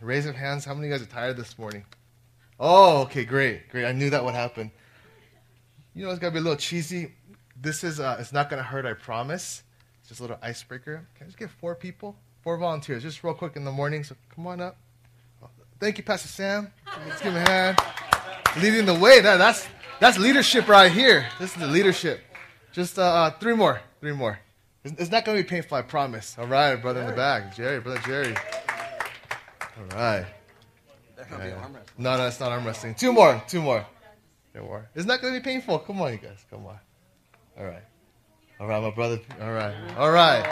Raise of hands. How many of you guys are tired this morning? Oh, okay, great, great. I knew that would happen. You know, it's gotta be a little cheesy. This is, uh, it's not gonna hurt, I promise. It's just a little icebreaker. Can I just get four people, four volunteers, just real quick in the morning? So come on up. Thank you, Pastor Sam. Let's give him a hand. Leading the way. That, that's that's leadership right here. This is the leadership. Just uh, uh, three more, three more. It's, it's not gonna be painful, I promise. All right, brother in the back, Jerry, brother Jerry. All right. Yeah, yeah. No, no, it's not arm wrestling. Two more, two more. Two more. It's not going to be painful. Come on, you guys. Come on. All right. All right, my brother. All right. All right.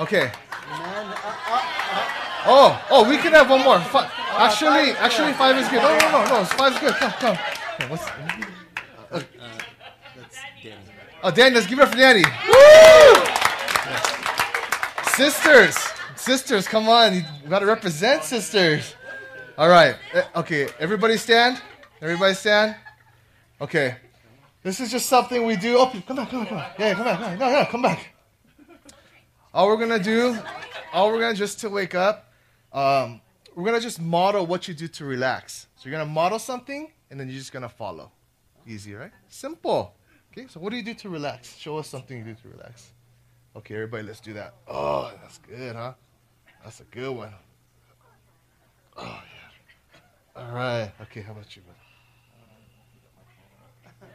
Okay. Oh, oh, we can have one more. Fi- actually, actually, five is good. No, no, no, no. Five is good. Come, come. What's, Uh, that's Danny. oh, Danny, let's give it up for Danny. Woo! Sisters, sisters, come on. You got to represent sisters. All right. Eh, Okay, everybody stand. Everybody stand. Okay. This is just something we do. Oh, come back, come back, come back. Yeah, come back. No, no, no, come back. All we're gonna do, all we're gonna just to wake up, um, we're gonna just model what you do to relax. So you're gonna model something, and then you're just gonna follow. Easy, right? Simple. Okay. So what do you do to relax? Show us something you do to relax. Okay, everybody, let's do that. Oh, that's good, huh? That's a good one. Oh yeah. All right. Okay, how about you, brother?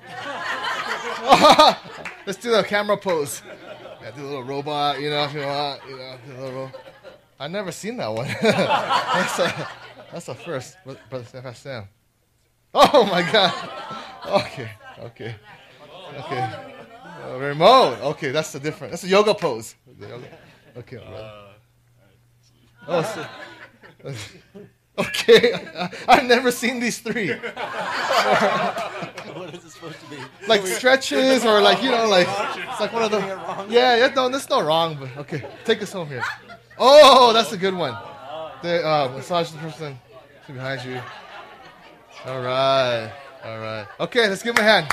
Let's do the camera pose. Yeah, do a little robot, you know, if you want, you know, do a little. I've never seen that one. that's a that's a first, brother Sam-. Oh my God. Okay, okay, okay. Uh, remote. Okay, that's the different. That's a yoga pose. Okay. Okay, brother. Oh, so, okay. I've never seen these three. What is it supposed to be? Like stretches or like you know like it's like one of the yeah yeah no that's not wrong but okay take us home here. Oh, that's a good one. The uh, massage the person behind you. All right, all right. Okay, let's give him a hand.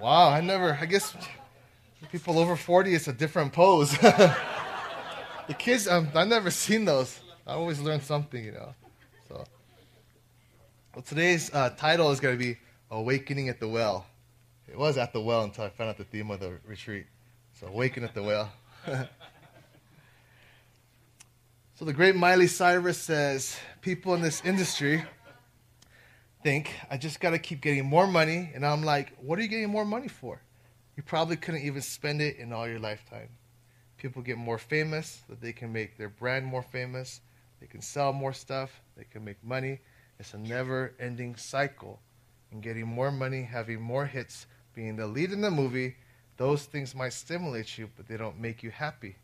Wow, I never. I guess people over forty, it's a different pose. the kids, um, I've never seen those. I always learn something, you know. So, well, today's uh, title is going to be "Awakening at the Well." It was at the well until I found out the theme of the retreat. So, awaken at the well. so, the great Miley Cyrus says, "People in this industry." think I just got to keep getting more money. And I'm like, what are you getting more money for? You probably couldn't even spend it in all your lifetime. People get more famous, that they can make their brand more famous, they can sell more stuff, they can make money. It's a never ending cycle. And getting more money, having more hits, being the lead in the movie, those things might stimulate you, but they don't make you happy.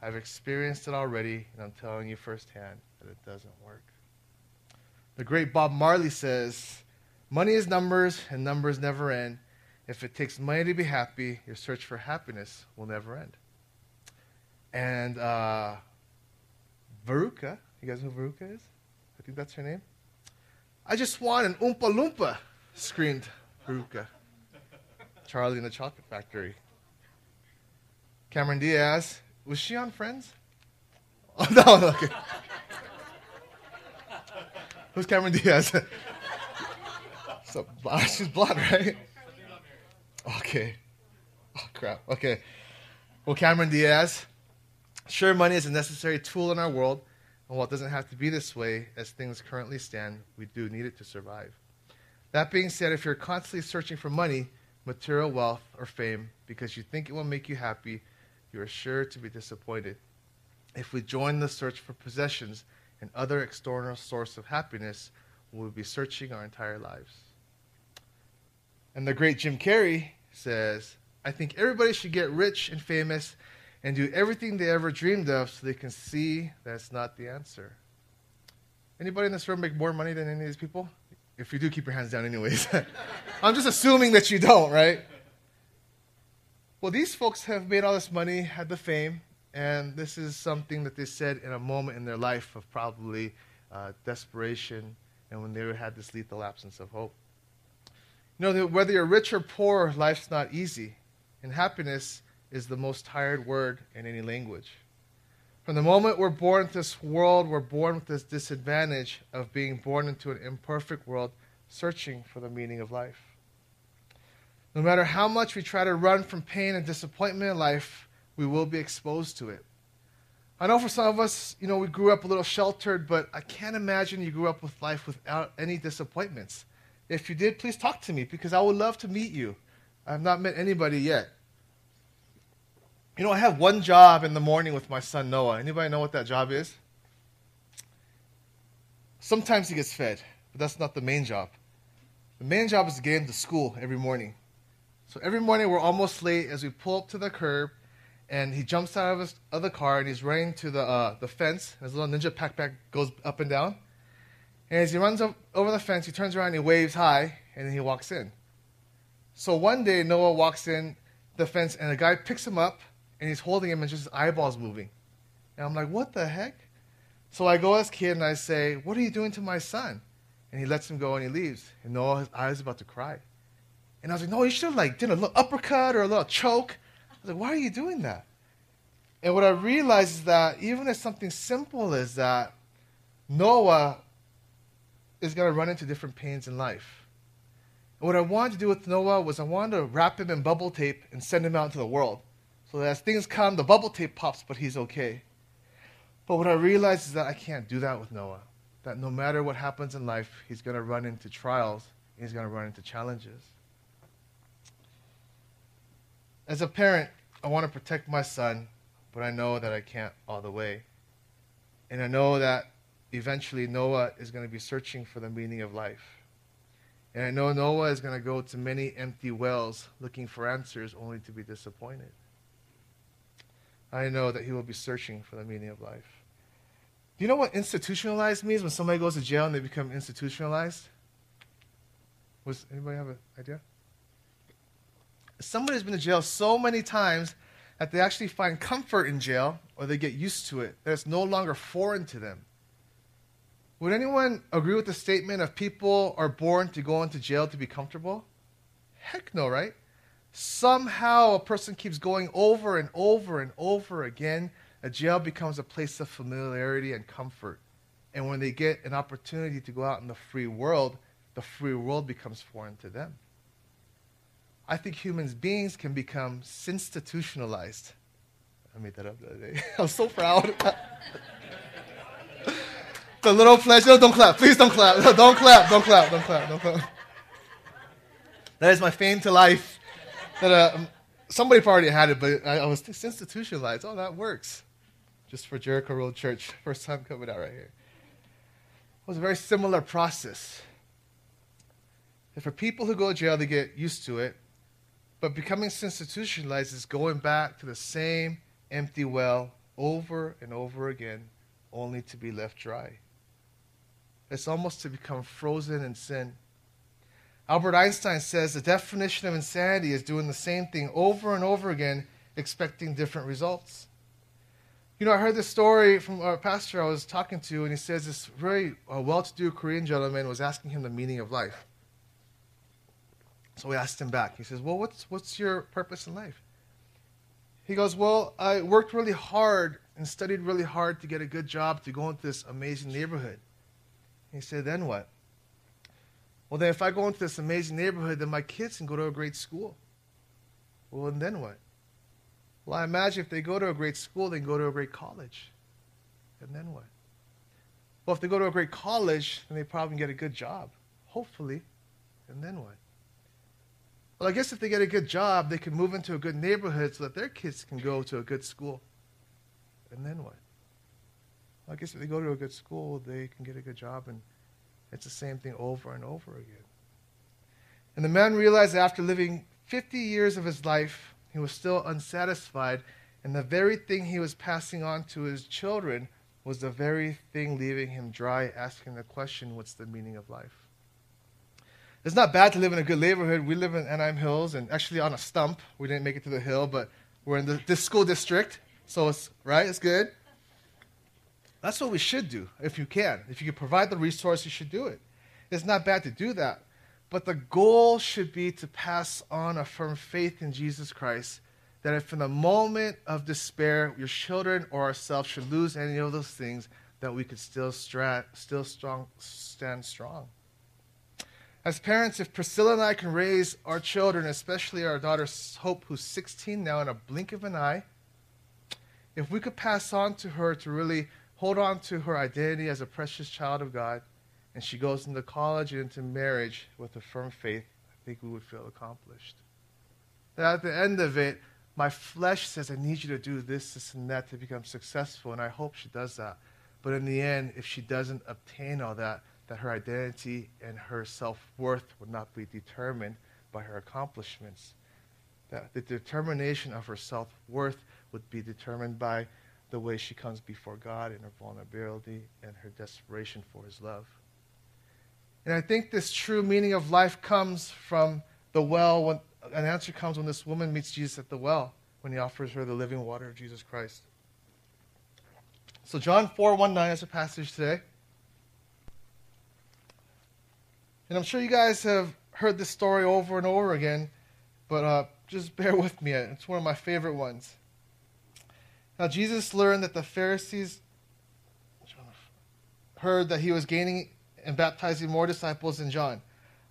I've experienced it already, and I'm telling you firsthand that it doesn't work. The great Bob Marley says, Money is numbers, and numbers never end. If it takes money to be happy, your search for happiness will never end. And uh, Veruca, you guys know who Veruca is? I think that's her name. I just want an Oompa Loompa, screamed Veruca. Charlie in the Chocolate Factory. Cameron Diaz, was she on Friends? Oh, no, okay. Who's Cameron Diaz? so, she's blonde, right? Okay. Oh, crap. Okay. Well, Cameron Diaz. Sure, money is a necessary tool in our world, and while it doesn't have to be this way, as things currently stand, we do need it to survive. That being said, if you're constantly searching for money, material wealth, or fame because you think it will make you happy, you are sure to be disappointed. If we join the search for possessions and other external source of happiness, we will be searching our entire lives. And the great Jim Carrey says, I think everybody should get rich and famous and do everything they ever dreamed of so they can see that's not the answer. Anybody in this room make more money than any of these people? If you do, keep your hands down, anyways. I'm just assuming that you don't, right? Well, these folks have made all this money, had the fame, and this is something that they said in a moment in their life of probably uh, desperation and when they had this lethal absence of hope. Know, that whether you're rich or poor, life's not easy, and happiness is the most tired word in any language. From the moment we're born into this world, we're born with this disadvantage of being born into an imperfect world, searching for the meaning of life. No matter how much we try to run from pain and disappointment in life, we will be exposed to it. I know for some of us, you know, we grew up a little sheltered, but I can't imagine you grew up with life without any disappointments. If you did, please talk to me because I would love to meet you. I've not met anybody yet. You know, I have one job in the morning with my son Noah. Anybody know what that job is? Sometimes he gets fed, but that's not the main job. The main job is to get him to school every morning. So every morning we're almost late as we pull up to the curb, and he jumps out of, his, car and he's running to the, uh, the fence. His little ninja backpack goes up and down. And as he runs over the fence, he turns around and he waves hi, and then he walks in. So one day Noah walks in the fence, and a guy picks him up and he's holding him and just his eyeballs moving. And I'm like, what the heck? So I go as kid and I say, what are you doing to my son? And he lets him go and he leaves. And Noah, eyes about to cry. And I was like, no, you should have like did a little uppercut or a little choke. I was like, why are you doing that? And what I realized is that even if something simple as that, Noah is going to run into different pains in life. And what I wanted to do with Noah was I wanted to wrap him in bubble tape and send him out into the world. So that as things come, the bubble tape pops, but he's okay. But what I realized is that I can't do that with Noah. That no matter what happens in life, he's going to run into trials, he's going to run into challenges. As a parent, I want to protect my son, but I know that I can't all the way. And I know that eventually Noah is going to be searching for the meaning of life. And I know Noah is going to go to many empty wells looking for answers only to be disappointed. I know that he will be searching for the meaning of life. Do you know what institutionalized means when somebody goes to jail and they become institutionalized? Was anybody have an idea? Somebody's been to jail so many times that they actually find comfort in jail or they get used to it, that it's no longer foreign to them. Would anyone agree with the statement of people are born to go into jail to be comfortable? Heck no, right? Somehow a person keeps going over and over and over again. A jail becomes a place of familiarity and comfort. And when they get an opportunity to go out in the free world, the free world becomes foreign to them. I think human beings can become institutionalized. I made that up the other day. I'm so proud. The little flesh. No, don't clap. Please don't clap. No, don't clap. Don't clap. Don't clap. Don't clap. That is my fame to life. That uh, somebody already had it, but I, I was institutionalized. Oh, that works. Just for Jericho Road Church, first time coming out right here. It was a very similar process. And for people who go to jail, they get used to it. But becoming institutionalized is going back to the same empty well over and over again, only to be left dry. It's almost to become frozen in sin. Albert Einstein says the definition of insanity is doing the same thing over and over again, expecting different results. You know, I heard this story from a pastor I was talking to, and he says this very uh, well to do Korean gentleman was asking him the meaning of life. So we asked him back. He says, Well, what's, what's your purpose in life? He goes, Well, I worked really hard and studied really hard to get a good job to go into this amazing neighborhood. He said, Then what? Well, then if I go into this amazing neighborhood, then my kids can go to a great school. Well, and then what? Well, I imagine if they go to a great school, they can go to a great college. And then what? Well, if they go to a great college, then they probably get a good job, hopefully. And then what? Well, I guess if they get a good job, they can move into a good neighborhood so that their kids can go to a good school. And then what? I guess if they go to a good school, they can get a good job, and it's the same thing over and over again. And the man realized that after living 50 years of his life, he was still unsatisfied, and the very thing he was passing on to his children was the very thing leaving him dry, asking the question, What's the meaning of life? It's not bad to live in a good neighborhood. We live in Anaheim Hills and actually on a stump. We didn't make it to the hill, but we're in the, this school district. So it's, right? It's good. That's what we should do if you can. If you can provide the resource, you should do it. It's not bad to do that. But the goal should be to pass on a firm faith in Jesus Christ that if in the moment of despair, your children or ourselves should lose any of those things, that we could still, still strong, stand strong. As parents, if Priscilla and I can raise our children, especially our daughter Hope, who's 16 now, in a blink of an eye, if we could pass on to her to really hold on to her identity as a precious child of God, and she goes into college and into marriage with a firm faith, I think we would feel accomplished. That at the end of it, my flesh says, I need you to do this, this, and that to become successful, and I hope she does that. But in the end, if she doesn't obtain all that, that her identity and her self worth would not be determined by her accomplishments. That the determination of her self worth would be determined by the way she comes before God in her vulnerability and her desperation for his love. And I think this true meaning of life comes from the well when an answer comes when this woman meets Jesus at the well when he offers her the living water of Jesus Christ. So John 4 1 9 is a passage today. And I'm sure you guys have heard this story over and over again, but uh, just bear with me. It's one of my favorite ones. Now, Jesus learned that the Pharisees heard that he was gaining and baptizing more disciples than John,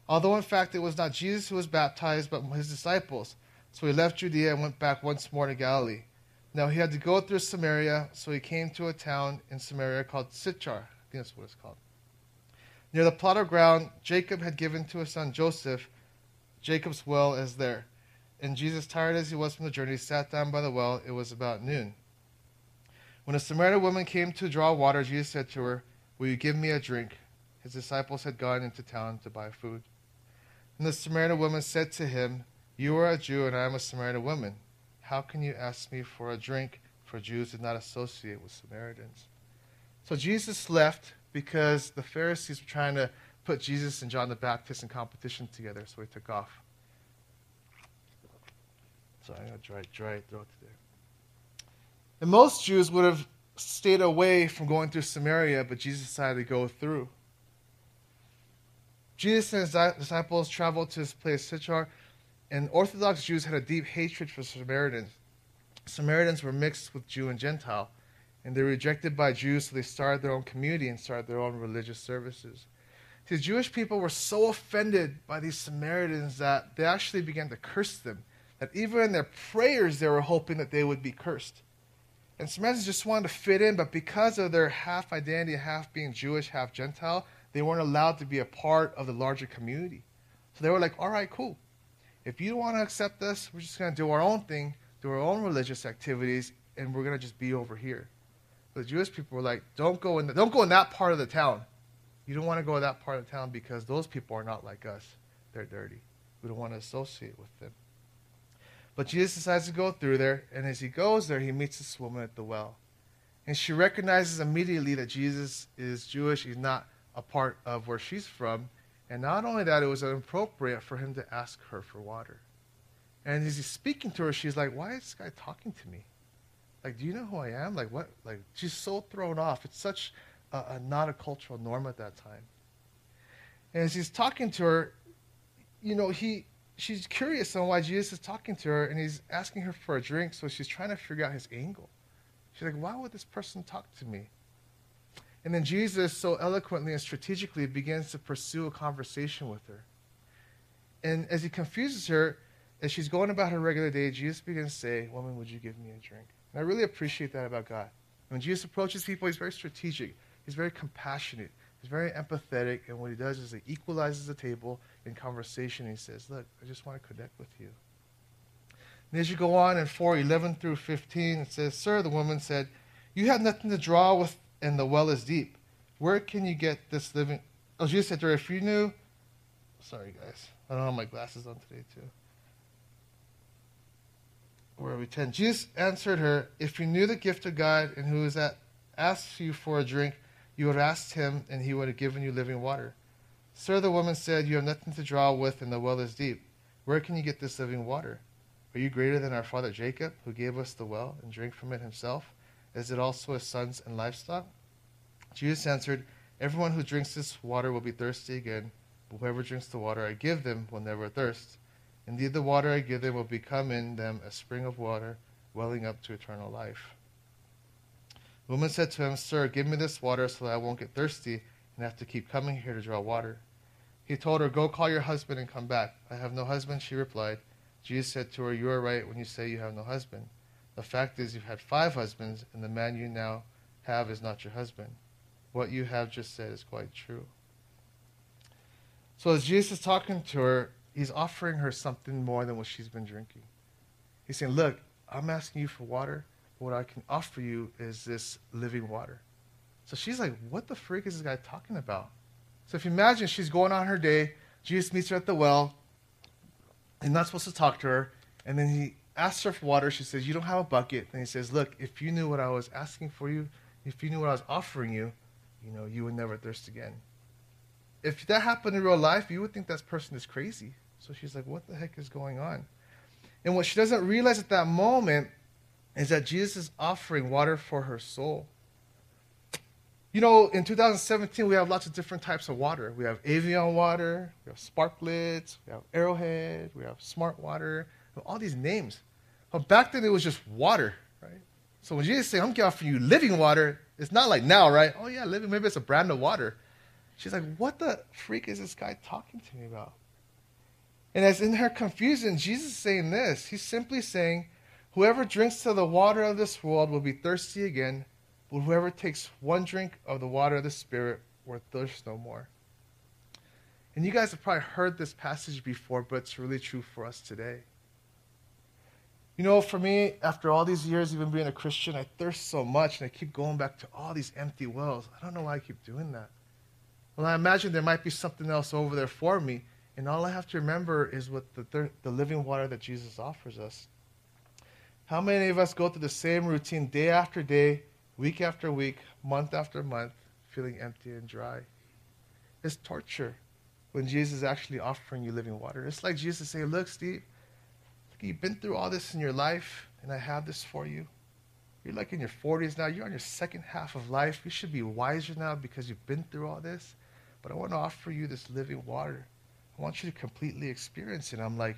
although in fact it was not Jesus who was baptized, but his disciples. So he left Judea and went back once more to Galilee. Now he had to go through Samaria, so he came to a town in Samaria called Sychar. I think that's what it's called. Near the plot of ground Jacob had given to his son Joseph, Jacob's well is there. And Jesus, tired as he was from the journey, sat down by the well. It was about noon. When a Samaritan woman came to draw water, Jesus said to her, Will you give me a drink? His disciples had gone into town to buy food. And the Samaritan woman said to him, You are a Jew, and I am a Samaritan woman. How can you ask me for a drink? For Jews did not associate with Samaritans. So Jesus left because the Pharisees were trying to put Jesus and John the Baptist in competition together, so he took off. So going to dry, dry throat today. And most Jews would have stayed away from going through Samaria, but Jesus decided to go through. Jesus and his disciples traveled to this place, Sychar, and Orthodox Jews had a deep hatred for Samaritans. Samaritans were mixed with Jew and Gentile and they were rejected by Jews, so they started their own community and started their own religious services. The Jewish people were so offended by these Samaritans that they actually began to curse them. That even in their prayers, they were hoping that they would be cursed. And Samaritans just wanted to fit in, but because of their half identity, half being Jewish, half Gentile, they weren't allowed to be a part of the larger community. So they were like, all right, cool. If you don't want to accept us, we're just going to do our own thing, do our own religious activities, and we're going to just be over here the Jewish people were like, don't go in, the, don't go in that part of the town. You don't want to go to that part of the town because those people are not like us. They're dirty. We don't want to associate with them. But Jesus decides to go through there, and as he goes there, he meets this woman at the well. And she recognizes immediately that Jesus is Jewish. He's not a part of where she's from. And not only that, it was inappropriate for him to ask her for water. And as he's speaking to her, she's like, Why is this guy talking to me? like, do you know who I am? Like, what? Like, she's so thrown off. It's such a, a not a cultural norm at that time. And as he's talking to her, you know, he she's curious on why Jesus is talking to her, and he's asking her for a drink. So she's trying to figure out his angle. She's like, why would this person talk to me? And then Jesus, so eloquently and strategically, begins to pursue a conversation with her. And as he confuses her, as she's going about her regular day, Jesus begins to say, Woman, would you give me a drink? And I really appreciate that about God. When Jesus approaches people, he's very strategic. He's very compassionate. He's very empathetic. And what he does is he equalizes the table in conversation. He says, Look, I just want to connect with you. And as you go on in 4 11 through 15, it says, Sir, the woman said, You have nothing to draw with, and the well is deep. Where can you get this living? Oh, Jesus said to her, If you knew. Sorry, guys. I don't have my glasses on today, too where are we 10. Jesus answered her, If you knew the gift of God and who is that asks you for a drink, you would have asked him, and he would have given you living water. Sir, the woman said, You have nothing to draw with, and the well is deep. Where can you get this living water? Are you greater than our father Jacob, who gave us the well and drank from it himself? Is it also his sons and livestock? Jesus answered, Everyone who drinks this water will be thirsty again, but whoever drinks the water I give them will never thirst. Indeed, the water I give them will become in them a spring of water, welling up to eternal life. The woman said to him, Sir, give me this water so that I won't get thirsty and have to keep coming here to draw water. He told her, Go call your husband and come back. I have no husband, she replied. Jesus said to her, You are right when you say you have no husband. The fact is, you've had five husbands, and the man you now have is not your husband. What you have just said is quite true. So, as Jesus is talking to her, he's offering her something more than what she's been drinking. He's saying, Look, I'm asking you for water. What I can offer you is this living water. So she's like, What the freak is this guy talking about? So if you imagine she's going on her day, Jesus meets her at the well. He's not supposed to talk to her. And then he asks her for water. She says, You don't have a bucket. And he says, Look, if you knew what I was asking for you, if you knew what I was offering you, you know, you would never thirst again. If that happened in real life, you would think that person is crazy. So she's like, What the heck is going on? And what she doesn't realize at that moment is that Jesus is offering water for her soul. You know, in 2017, we have lots of different types of water. We have Evian water, we have Sparkletts, we have Arrowhead, we have Smart Water, all these names. But back then, it was just water, right? So when Jesus said, I'm offering you living water, it's not like now, right? Oh, yeah, living, maybe it's a brand of water. She's like, what the freak is this guy talking to me about? And as in her confusion, Jesus is saying this. He's simply saying, Whoever drinks of the water of this world will be thirsty again, but whoever takes one drink of the water of the Spirit will thirst no more. And you guys have probably heard this passage before, but it's really true for us today. You know, for me, after all these years, even being a Christian, I thirst so much and I keep going back to all these empty wells. I don't know why I keep doing that. Well, I imagine there might be something else over there for me, and all I have to remember is what the, thir- the living water that Jesus offers us. How many of us go through the same routine day after day, week after week, month after month, feeling empty and dry? It's torture when Jesus is actually offering you living water. It's like Jesus saying, Look, Steve, you've been through all this in your life, and I have this for you. You're like in your 40s now. You're on your second half of life. You should be wiser now because you've been through all this. But I want to offer you this living water. I want you to completely experience it. I'm like,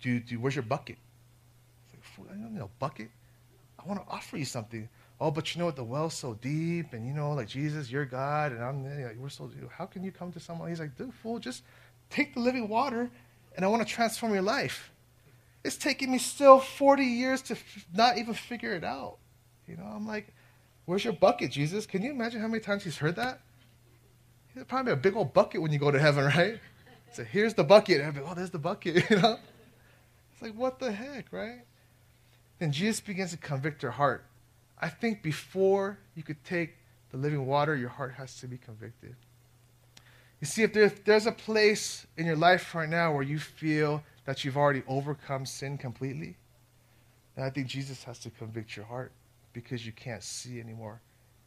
do, do, where's your bucket? I don't need a bucket. I want to offer you something. Oh, but you know what? The well's so deep, and you know, like Jesus, you're God, and I'm. Like, we're so. How can you come to someone? He's like, dude, fool, just take the living water, and I want to transform your life. It's taking me still 40 years to f- not even figure it out. You know, I'm like, where's your bucket, Jesus? Can you imagine how many times he's heard that? He's probably a big old bucket when you go to heaven, right? So here's the bucket. And I'd be, oh, there's the bucket, you know? It's like, what the heck, right? Then Jesus begins to convict her heart. I think before you could take the living water, your heart has to be convicted. You see, if, there, if there's a place in your life right now where you feel that you've already overcome sin completely, then I think Jesus has to convict your heart because you can't see anymore.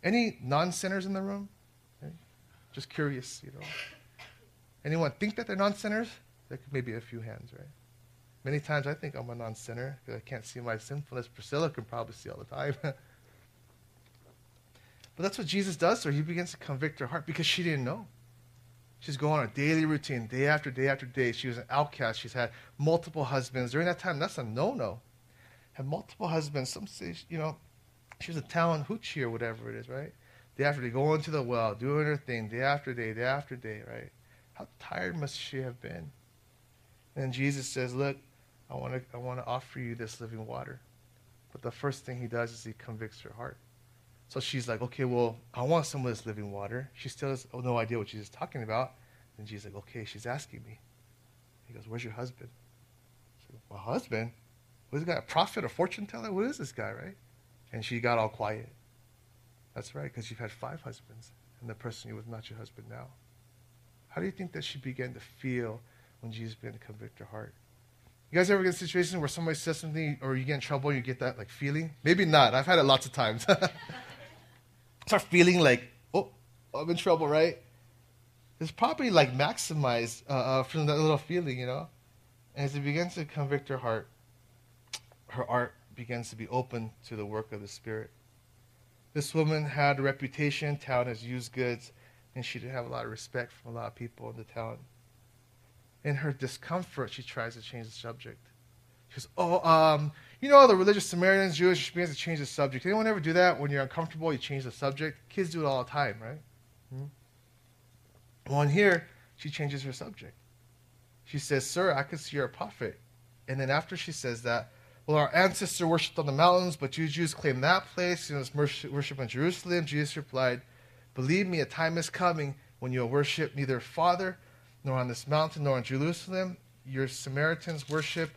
Any non sinners in the room? Okay. Just curious, you know. Anyone think that they're non sinners? There could maybe a few hands, right? Many times I think I'm a non sinner because I can't see my sinfulness. Priscilla can probably see all the time. but that's what Jesus does to her. He begins to convict her heart because she didn't know. She's going on a daily routine, day after day after day. She was an outcast. She's had multiple husbands. During that time, that's a no no. Had multiple husbands. Some say, you know, she was a town hoochie or whatever it is, right? Day after day, going to the well, doing her thing, day after day, day after day, right? How tired must she have been? And Jesus says, Look, I want to I want to offer you this living water. But the first thing he does is he convicts her heart. So she's like, okay, well, I want some of this living water. She still has no idea what she's talking about. And she's like, okay, she's asking me. He goes, where's your husband? She goes, my husband? What is this guy, a prophet, a fortune teller? What is this guy, right? And she got all quiet. That's right, because you've had five husbands, and the person you was not your husband now. How do you think that she began to feel when Jesus began to convict her heart? You guys ever get a situation where somebody says something or you get in trouble you get that like feeling? Maybe not. I've had it lots of times. Start feeling like, oh, I'm in trouble, right? It's probably like maximized uh, uh, from that little feeling, you know? And as it begins to convict her heart, her art begins to be open to the work of the Spirit. This woman had a reputation, town as used goods, and she didn't have a lot of respect from a lot of people in the town. In her discomfort, she tries to change the subject. She goes, Oh, um, you know, the religious Samaritans, Jewish, she begins to change the subject. Anyone ever do that? When you're uncomfortable, you change the subject? Kids do it all the time, right? Hmm? Well, in here, she changes her subject. She says, Sir, I can see you're a prophet. And then after she says that, well, our ancestors worshipped on the mountains, but you Jews claim that place. You know, worship in Jerusalem. Jesus replied, Believe me, a time is coming when you will worship neither Father nor on this mountain nor in Jerusalem. Your Samaritans worship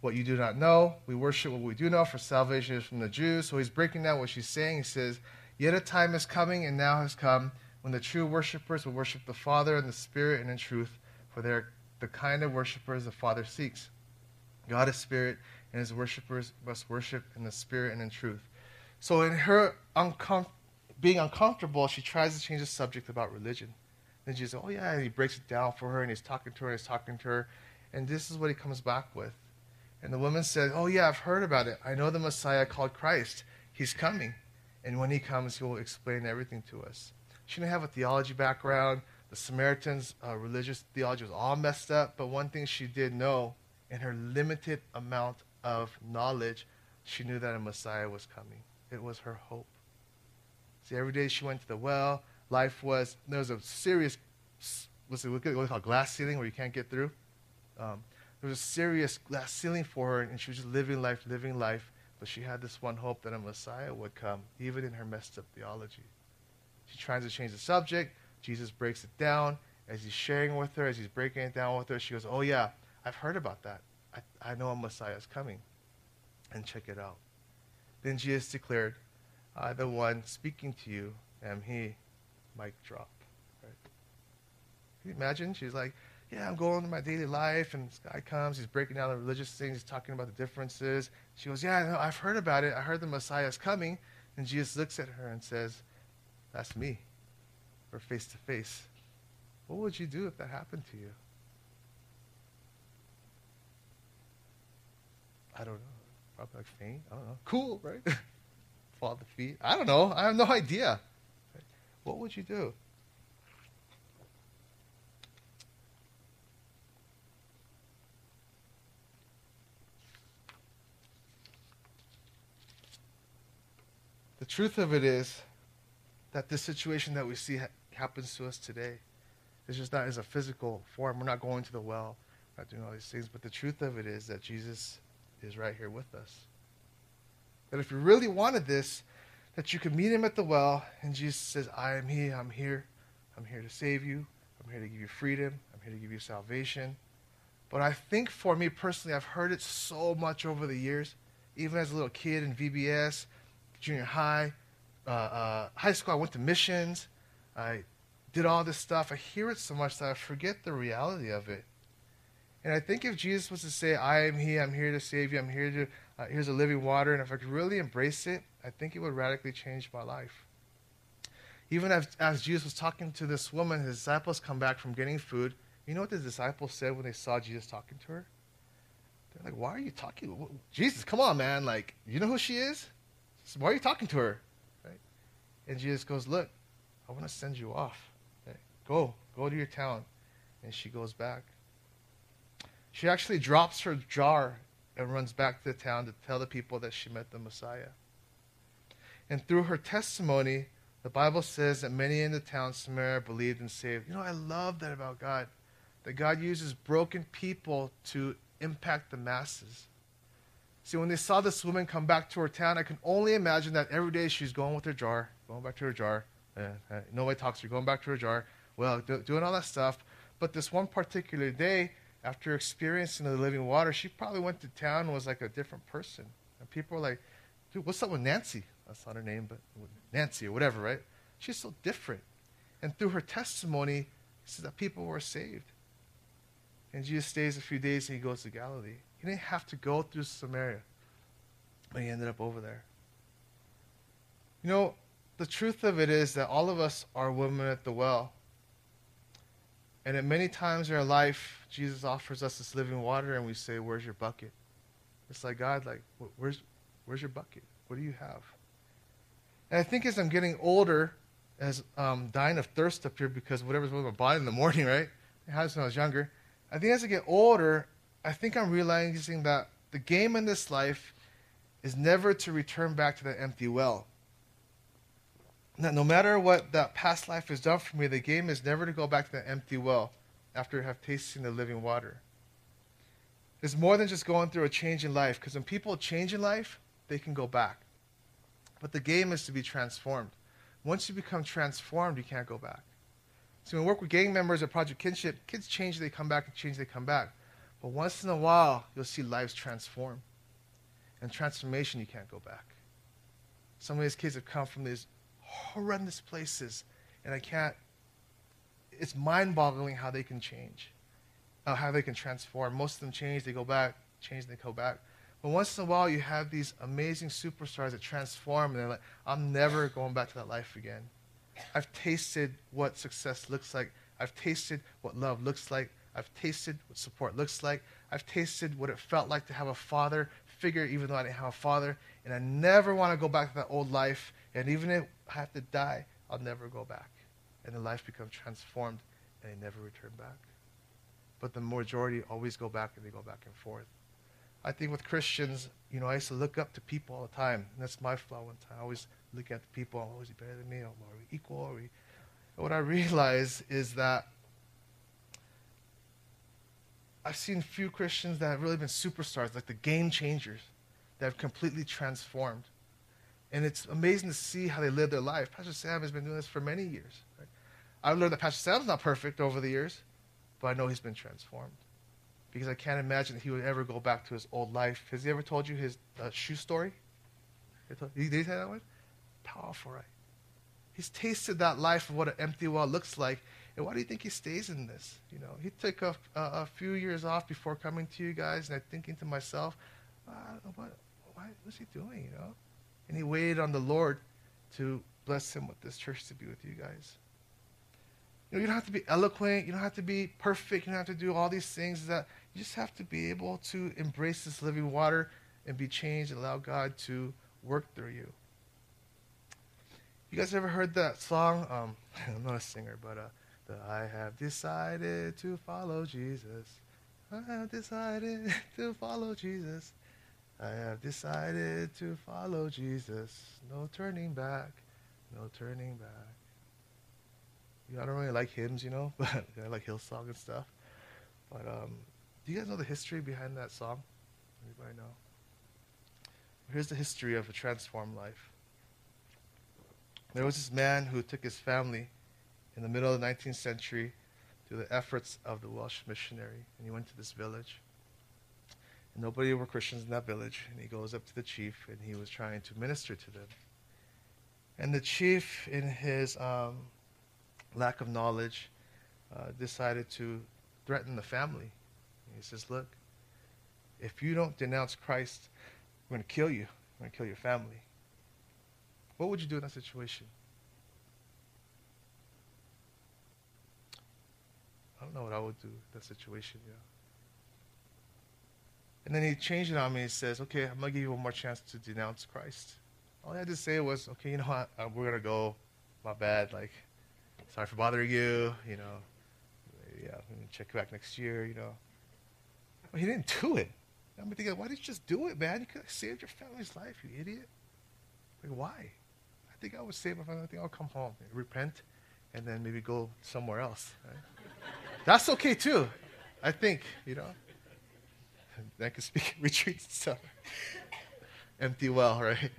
what you do not know. We worship what we do know, for salvation is from the Jews. So he's breaking down what she's saying. He says, Yet a time is coming and now has come when the true worshippers will worship the Father in the Spirit and in truth, for they're the kind of worshippers the Father seeks. God is Spirit, and his worshippers must worship in the Spirit and in truth. So, in her uncom- being uncomfortable, she tries to change the subject about religion. Then she says, Oh, yeah, and he breaks it down for her, and he's talking to her, and he's talking to her. And this is what he comes back with. And the woman said, Oh, yeah, I've heard about it. I know the Messiah called Christ. He's coming. And when he comes, he will explain everything to us. She didn't have a theology background. The Samaritans' uh, religious theology was all messed up. But one thing she did know, in her limited amount of knowledge, she knew that a Messiah was coming. It was her hope. See, every day she went to the well. Life was, there was a serious, what's it, what call glass ceiling where you can't get through. Um, there was a serious glass ceiling for her, and she was just living life, living life. But she had this one hope that a Messiah would come, even in her messed up theology. She tries to change the subject. Jesus breaks it down. As he's sharing with her, as he's breaking it down with her, she goes, Oh, yeah, I've heard about that. I, I know a Messiah is coming. And check it out. Then Jesus declared, I, the one speaking to you, am he. Mic drop. Right? Can you imagine? She's like, Yeah, I'm going to my daily life, and this guy comes, he's breaking down the religious things, he's talking about the differences. She goes, Yeah, no, I've heard about it. I heard the Messiah is coming. And Jesus looks at her and says, That's me. We're face to face. What would you do if that happened to you? I don't know. Probably like faint. I don't know. Cool, right? Fall at the feet. I don't know. I have no idea. What would you do? The truth of it is that this situation that we see ha- happens to us today. is just not as a physical form. We're not going to the well, not doing all these things. But the truth of it is that Jesus is right here with us. That if you really wanted this, that you could meet him at the well, and Jesus says, I am he, I'm here. I'm here to save you. I'm here to give you freedom. I'm here to give you salvation. But I think for me personally, I've heard it so much over the years, even as a little kid in VBS, junior high, uh, uh, high school, I went to missions. I did all this stuff. I hear it so much that I forget the reality of it. And I think if Jesus was to say, I am He, I'm here to save you, I'm here to, uh, here's a living water, and if I could really embrace it, I think it would radically change my life. Even as, as Jesus was talking to this woman, his disciples come back from getting food. You know what the disciples said when they saw Jesus talking to her? They're like, Why are you talking? Jesus, come on, man. Like, you know who she is? Why are you talking to her? Right? And Jesus goes, Look, I want to send you off. Go, go to your town. And she goes back. She actually drops her jar and runs back to the town to tell the people that she met the Messiah. And through her testimony, the Bible says that many in the town Samaria believed and saved. You know, I love that about God. That God uses broken people to impact the masses. See, when they saw this woman come back to her town, I can only imagine that every day she's going with her jar, going back to her jar. Uh, uh, nobody talks to her, going back to her jar. Well, do, doing all that stuff. But this one particular day, after experiencing the living water, she probably went to town and was like a different person. And people were like, dude, what's up with Nancy? That's not her name, but Nancy or whatever, right? She's so different. And through her testimony, he says that people were saved. And Jesus stays a few days and he goes to Galilee. He didn't have to go through Samaria, but he ended up over there. You know, the truth of it is that all of us are women at the well. And at many times in our life, Jesus offers us this living water, and we say, "Where's your bucket?" It's like God, like, "Where's, where's your bucket? What do you have?" And I think as I'm getting older, as um, dying of thirst up here because whatever's with my body in the morning, right? It has when I was younger. I think as I get older, I think I'm realizing that the game in this life is never to return back to that empty well. That no matter what that past life has done for me, the game is never to go back to that empty well after I have tasted the living water. It's more than just going through a change in life, because when people change in life, they can go back. But the game is to be transformed. Once you become transformed, you can't go back. So when we work with gang members at Project Kinship, kids change, they come back, and change, they come back. But once in a while, you'll see lives transform. And transformation, you can't go back. Some of these kids have come from these horrendous places, and I can't. It's mind boggling how they can change, uh, how they can transform. Most of them change, they go back, change, they go back. But once in a while, you have these amazing superstars that transform, and they're like, I'm never going back to that life again. I've tasted what success looks like. I've tasted what love looks like. I've tasted what support looks like. I've tasted what it felt like to have a father figure, even though I didn't have a father. And I never want to go back to that old life. And even if I have to die, I'll never go back. And the life becomes transformed, and they never return back. But the majority always go back, and they go back and forth. I think with Christians, you know, I used to look up to people all the time. And that's my flaw one time. I always look at the people, oh, is he better than me? Oh, are we equal? Are we... What I realize is that I've seen few Christians that have really been superstars, like the game changers, that have completely transformed. And it's amazing to see how they live their life. Pastor Sam has been doing this for many years. Right? I've learned that Pastor Sam's not perfect over the years, but I know he's been transformed. Because I can't imagine he would ever go back to his old life. Has he ever told you his uh, shoe story? Did he say that one? Powerful, right? He's tasted that life of what an empty well looks like, and why do you think he stays in this? You know, he took a, a, a few years off before coming to you guys, and I'm thinking to myself, uh, what, why, what's he doing? You know, and he waited on the Lord to bless him with this church to be with you guys. You know, you don't have to be eloquent. You don't have to be perfect. You don't have to do all these things. That you just have to be able to embrace this living water and be changed and allow God to work through you. You guys ever heard that song? Um, I'm not a singer, but uh, that I have decided to follow Jesus. I have decided to follow Jesus. I have decided to follow Jesus. No turning back. No turning back. You know, I don't really like hymns, you know, but I like Hillsong and stuff. But um, do you guys know the history behind that song? Anybody know? Here's the history of a transformed life. There was this man who took his family in the middle of the 19th century through the efforts of the Welsh missionary. And he went to this village. And nobody were Christians in that village. And he goes up to the chief and he was trying to minister to them. And the chief, in his um, lack of knowledge, uh, decided to threaten the family. He says, Look, if you don't denounce Christ, we're going to kill you. We're going to kill your family. What would you do in that situation? I don't know what I would do in that situation, yeah. And then he changed it on me. He says, okay, I'm going to give you one more chance to denounce Christ. All I had to say was, okay, you know what? Uh, we're going to go. My bad. Like, sorry for bothering you. You know, yeah, check back next year, you know. He didn't do it. I'm thinking, why didn't you just do it, man? You could have saved your family's life, you idiot. Like, why? I think I would save my family. I think I'll come home, repent, and then maybe go somewhere else. Right? That's okay too. I think, you know. I can speak retreats and stuff. Empty well, right?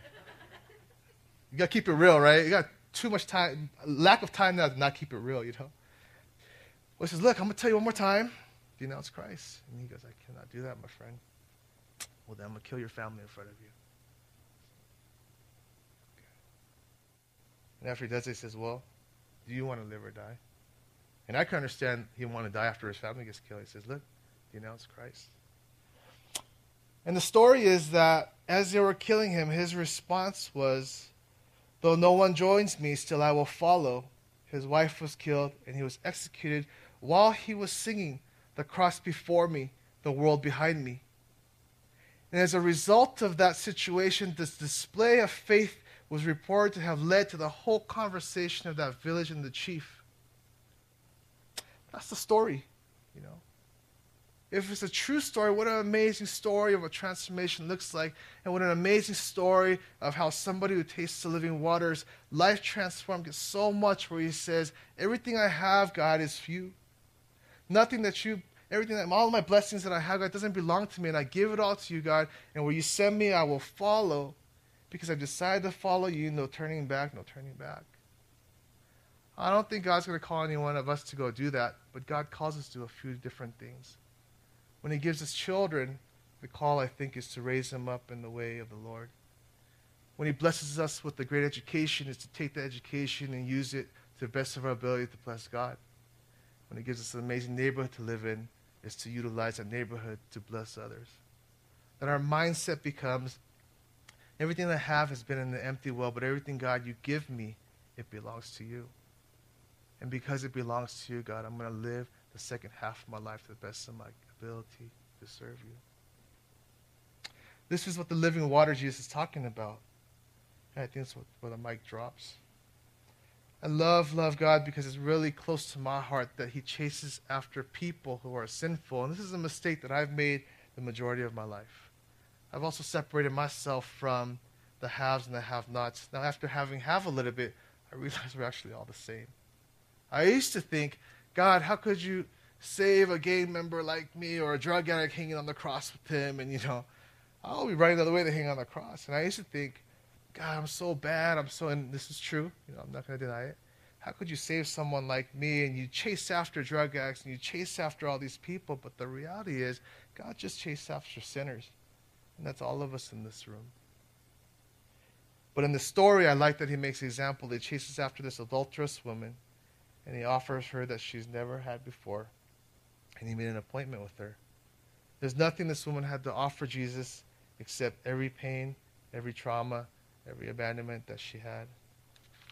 You gotta keep it real, right? You got too much time, lack of time now to not keep it real, you know. Well, he says, Look, I'm gonna tell you one more time. Denounce Christ. And he goes, I cannot do that, my friend. Well, then I'm gonna kill your family in front of you. And after he does he says, Well, do you want to live or die? And I can understand he wanted to die after his family gets killed. He says, Look, denounce Christ. And the story is that as they were killing him, his response was, Though no one joins me, still I will follow. His wife was killed, and he was executed while he was singing, The cross before me, the world behind me. And as a result of that situation, this display of faith was reported to have led to the whole conversation of that village and the chief. That's the story, you know. If it's a true story, what an amazing story of what transformation looks like, and what an amazing story of how somebody who tastes the living waters, life transformed, gets so much where he says, Everything I have, God, is for you. Nothing that you, everything that, all my blessings that I have, God, doesn't belong to me, and I give it all to you, God, and where you send me, I will follow, because I've decided to follow you, no turning back, no turning back. I don't think God's going to call any one of us to go do that, but God calls us to do a few different things. When He gives us children, the call, I think, is to raise them up in the way of the Lord. When He blesses us with a great education, is to take the education and use it to the best of our ability to bless God. When He gives us an amazing neighborhood to live in, is to utilize that neighborhood to bless others. That our mindset becomes everything I have has been in the empty well, but everything, God, you give me, it belongs to you. And because it belongs to you, God, I'm going to live the second half of my life to the best of my ability to serve you. This is what the living water Jesus is talking about. And I think that's what, where the mic drops. I love, love God because it's really close to my heart that He chases after people who are sinful. And this is a mistake that I've made the majority of my life. I've also separated myself from the haves and the have nots. Now, after having have a little bit, I realize we're actually all the same. I used to think, God, how could you save a gang member like me or a drug addict hanging on the cross with him? And, you know, I'll be running the other way to hang on the cross. And I used to think, God, I'm so bad. I'm so, and this is true. You know, I'm not going to deny it. How could you save someone like me? And you chase after drug addicts and you chase after all these people. But the reality is, God just chased after sinners. And that's all of us in this room. But in the story, I like that he makes the example. He chases after this adulterous woman and he offers her that she's never had before. And he made an appointment with her. There's nothing this woman had to offer Jesus except every pain, every trauma, every abandonment that she had.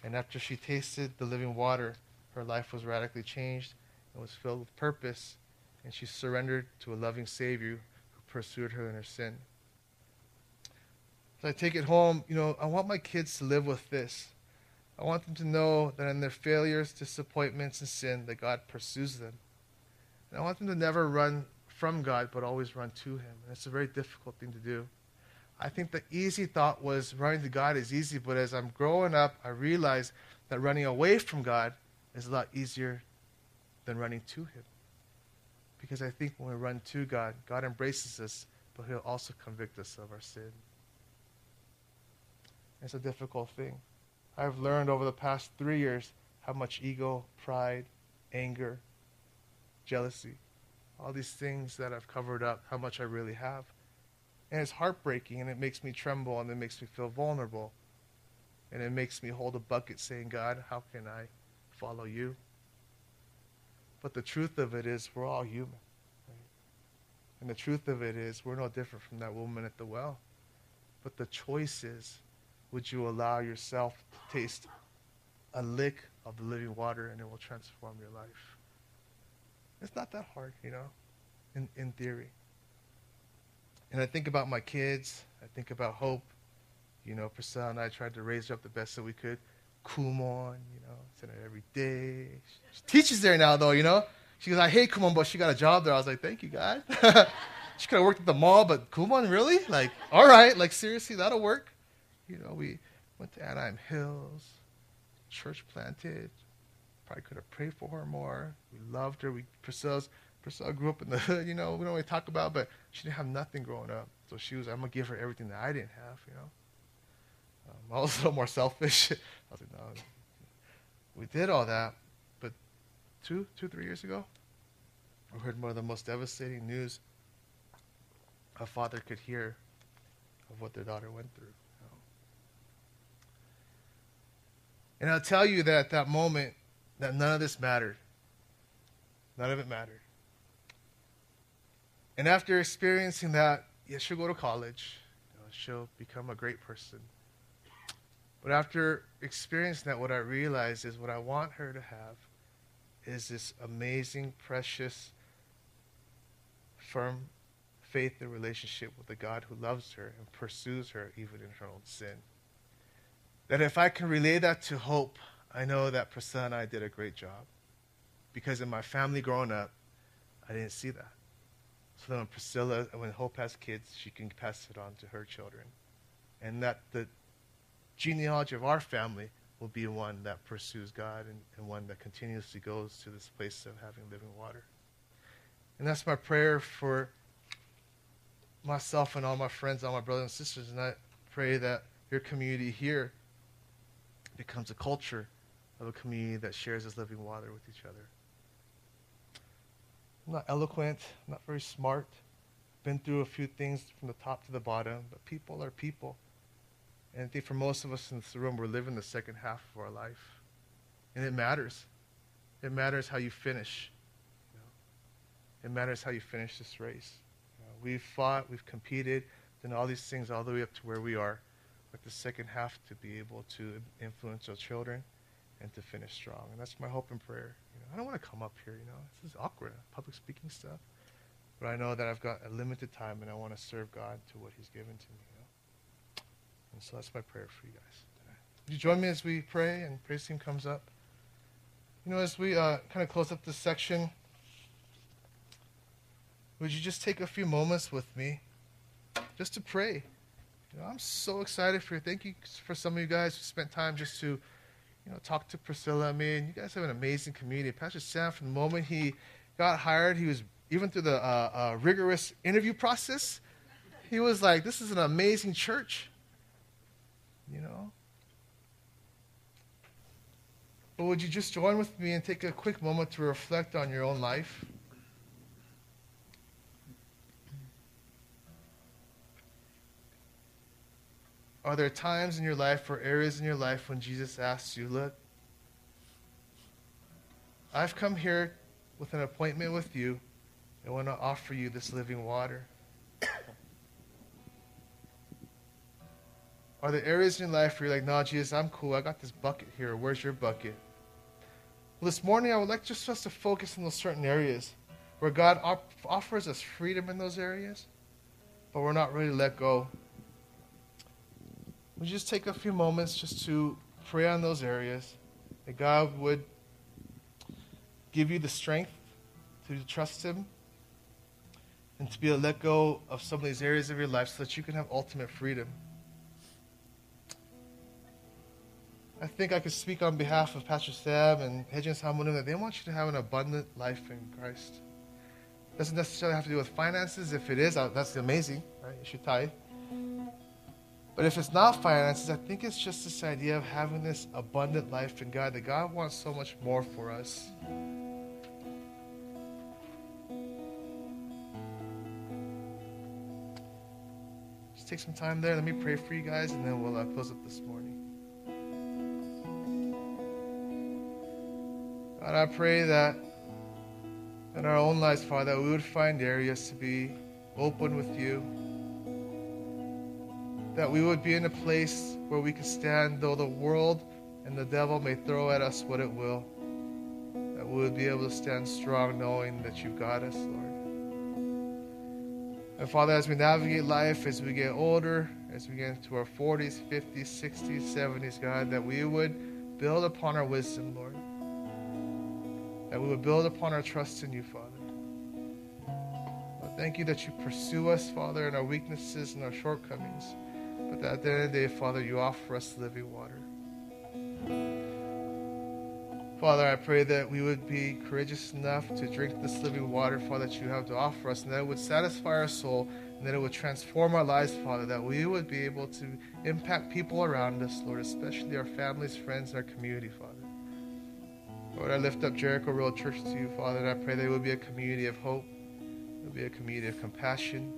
And after she tasted the living water, her life was radically changed and was filled with purpose, and she surrendered to a loving Savior who pursued her in her sin. So I take it home, you know, I want my kids to live with this. I want them to know that in their failures, disappointments, and sin, that God pursues them. And I want them to never run from God, but always run to Him. And it's a very difficult thing to do. I think the easy thought was running to God is easy, but as I'm growing up, I realize that running away from God is a lot easier than running to Him. Because I think when we run to God, God embraces us, but He'll also convict us of our sin. It's a difficult thing. I've learned over the past three years how much ego, pride, anger, jealousy, all these things that I've covered up, how much I really have. And it's heartbreaking and it makes me tremble and it makes me feel vulnerable. And it makes me hold a bucket saying, God, how can I follow you? But the truth of it is, we're all human. Right? And the truth of it is, we're no different from that woman at the well. But the choice is, would you allow yourself to taste a lick of the living water and it will transform your life? It's not that hard, you know, in, in theory. And I think about my kids. I think about Hope. You know, Priscilla and I tried to raise her up the best that we could. Kumon, you know, send her every day. She teaches there now, though, you know. She goes, I hate Kumon, but she got a job there. I was like, thank you, God. she could have worked at the mall, but Kumon, really? Like, all right, like, seriously, that'll work. You know, we went to Anaheim Hills, church planted. Probably could have prayed for her more. We loved her. We Priscilla's Priscilla grew up in the hood. You know, we don't really talk about, but she didn't have nothing growing up. So she was, I'm gonna give her everything that I didn't have. You know, um, I was a little more selfish. I was like, no. We did all that, but two, two, three years ago, we heard one of the most devastating news a father could hear of what their daughter went through. And I'll tell you that at that moment, that none of this mattered. None of it mattered. And after experiencing that, yes, she'll go to college. You know, she'll become a great person. But after experiencing that, what I realized is what I want her to have is this amazing, precious, firm faith and relationship with the God who loves her and pursues her even in her own sin. That if I can relay that to Hope, I know that Priscilla and I did a great job. Because in my family growing up, I didn't see that. So when Priscilla, and when Hope has kids, she can pass it on to her children. And that the genealogy of our family will be one that pursues God and, and one that continuously goes to this place of having living water. And that's my prayer for myself and all my friends, all my brothers and sisters. And I pray that your community here becomes a culture of a community that shares this living water with each other. I'm not eloquent, I'm not very smart. Been through a few things from the top to the bottom, but people are people. And I think for most of us in this room, we're living the second half of our life. And it matters. It matters how you finish. It matters how you finish this race. Know, we've fought, we've competed, done all these things all the way up to where we are. But the second half to be able to influence our children and to finish strong. And that's my hope and prayer. You know, I don't want to come up here, you know. This is awkward, public speaking stuff. But I know that I've got a limited time and I want to serve God to what He's given to me. You know? And so that's my prayer for you guys. Would you join me as we pray and praise team comes up? You know, as we uh, kind of close up this section, would you just take a few moments with me just to pray? You know, I'm so excited for you. Thank you for some of you guys who spent time just to, you know, talk to Priscilla and me. And you guys have an amazing community. Pastor Sam, from the moment he got hired, he was even through the uh, uh, rigorous interview process. He was like, "This is an amazing church," you know. But would you just join with me and take a quick moment to reflect on your own life? Are there times in your life or areas in your life when Jesus asks you, Look, I've come here with an appointment with you. I want to offer you this living water. Are there areas in your life where you're like, no, Jesus, I'm cool. I got this bucket here. Where's your bucket? Well, this morning, I would like just us to focus on those certain areas where God op- offers us freedom in those areas, but we're not ready to let go. Would you just take a few moments just to pray on those areas that God would give you the strength to trust Him and to be able to let go of some of these areas of your life so that you can have ultimate freedom. I think I could speak on behalf of Pastor Sam and Hedges Hamunim that they want you to have an abundant life in Christ. It doesn't necessarily have to do with finances. If it is, uh, that's amazing, right? You should tithe. But if it's not finances, I think it's just this idea of having this abundant life in God, that God wants so much more for us. Just take some time there. Let me pray for you guys, and then we'll uh, close up this morning. God, I pray that in our own lives, Father, we would find areas to be open with you that we would be in a place where we could stand, though the world and the devil may throw at us what it will, that we would be able to stand strong knowing that you've got us, Lord. And Father, as we navigate life, as we get older, as we get into our 40s, 50s, 60s, 70s, God, that we would build upon our wisdom, Lord. That we would build upon our trust in you, Father. Lord, thank you that you pursue us, Father, in our weaknesses and our shortcomings. But at the end of the day, Father, you offer us living water. Father, I pray that we would be courageous enough to drink this living water, Father, that you have to offer us, and that it would satisfy our soul, and that it would transform our lives, Father, that we would be able to impact people around us, Lord, especially our families, friends, and our community, Father. Lord, I lift up Jericho Road Church to you, Father, and I pray that it would be a community of hope, it would be a community of compassion,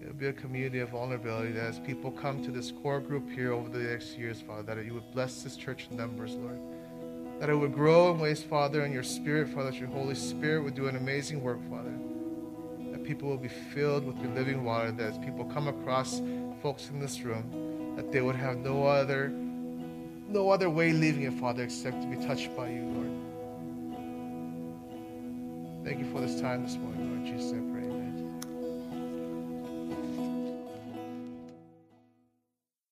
it would be a community of vulnerability, that as people come to this core group here over the next years, Father, that you would bless this church in numbers, Lord that it would grow in ways, Father, in your spirit, Father, that your Holy Spirit would do an amazing work, Father. That people will be filled with your living water, that as people come across folks in this room, that they would have no other no other way leaving it, Father, except to be touched by you, Lord. Thank you for this time this morning, Lord Jesus.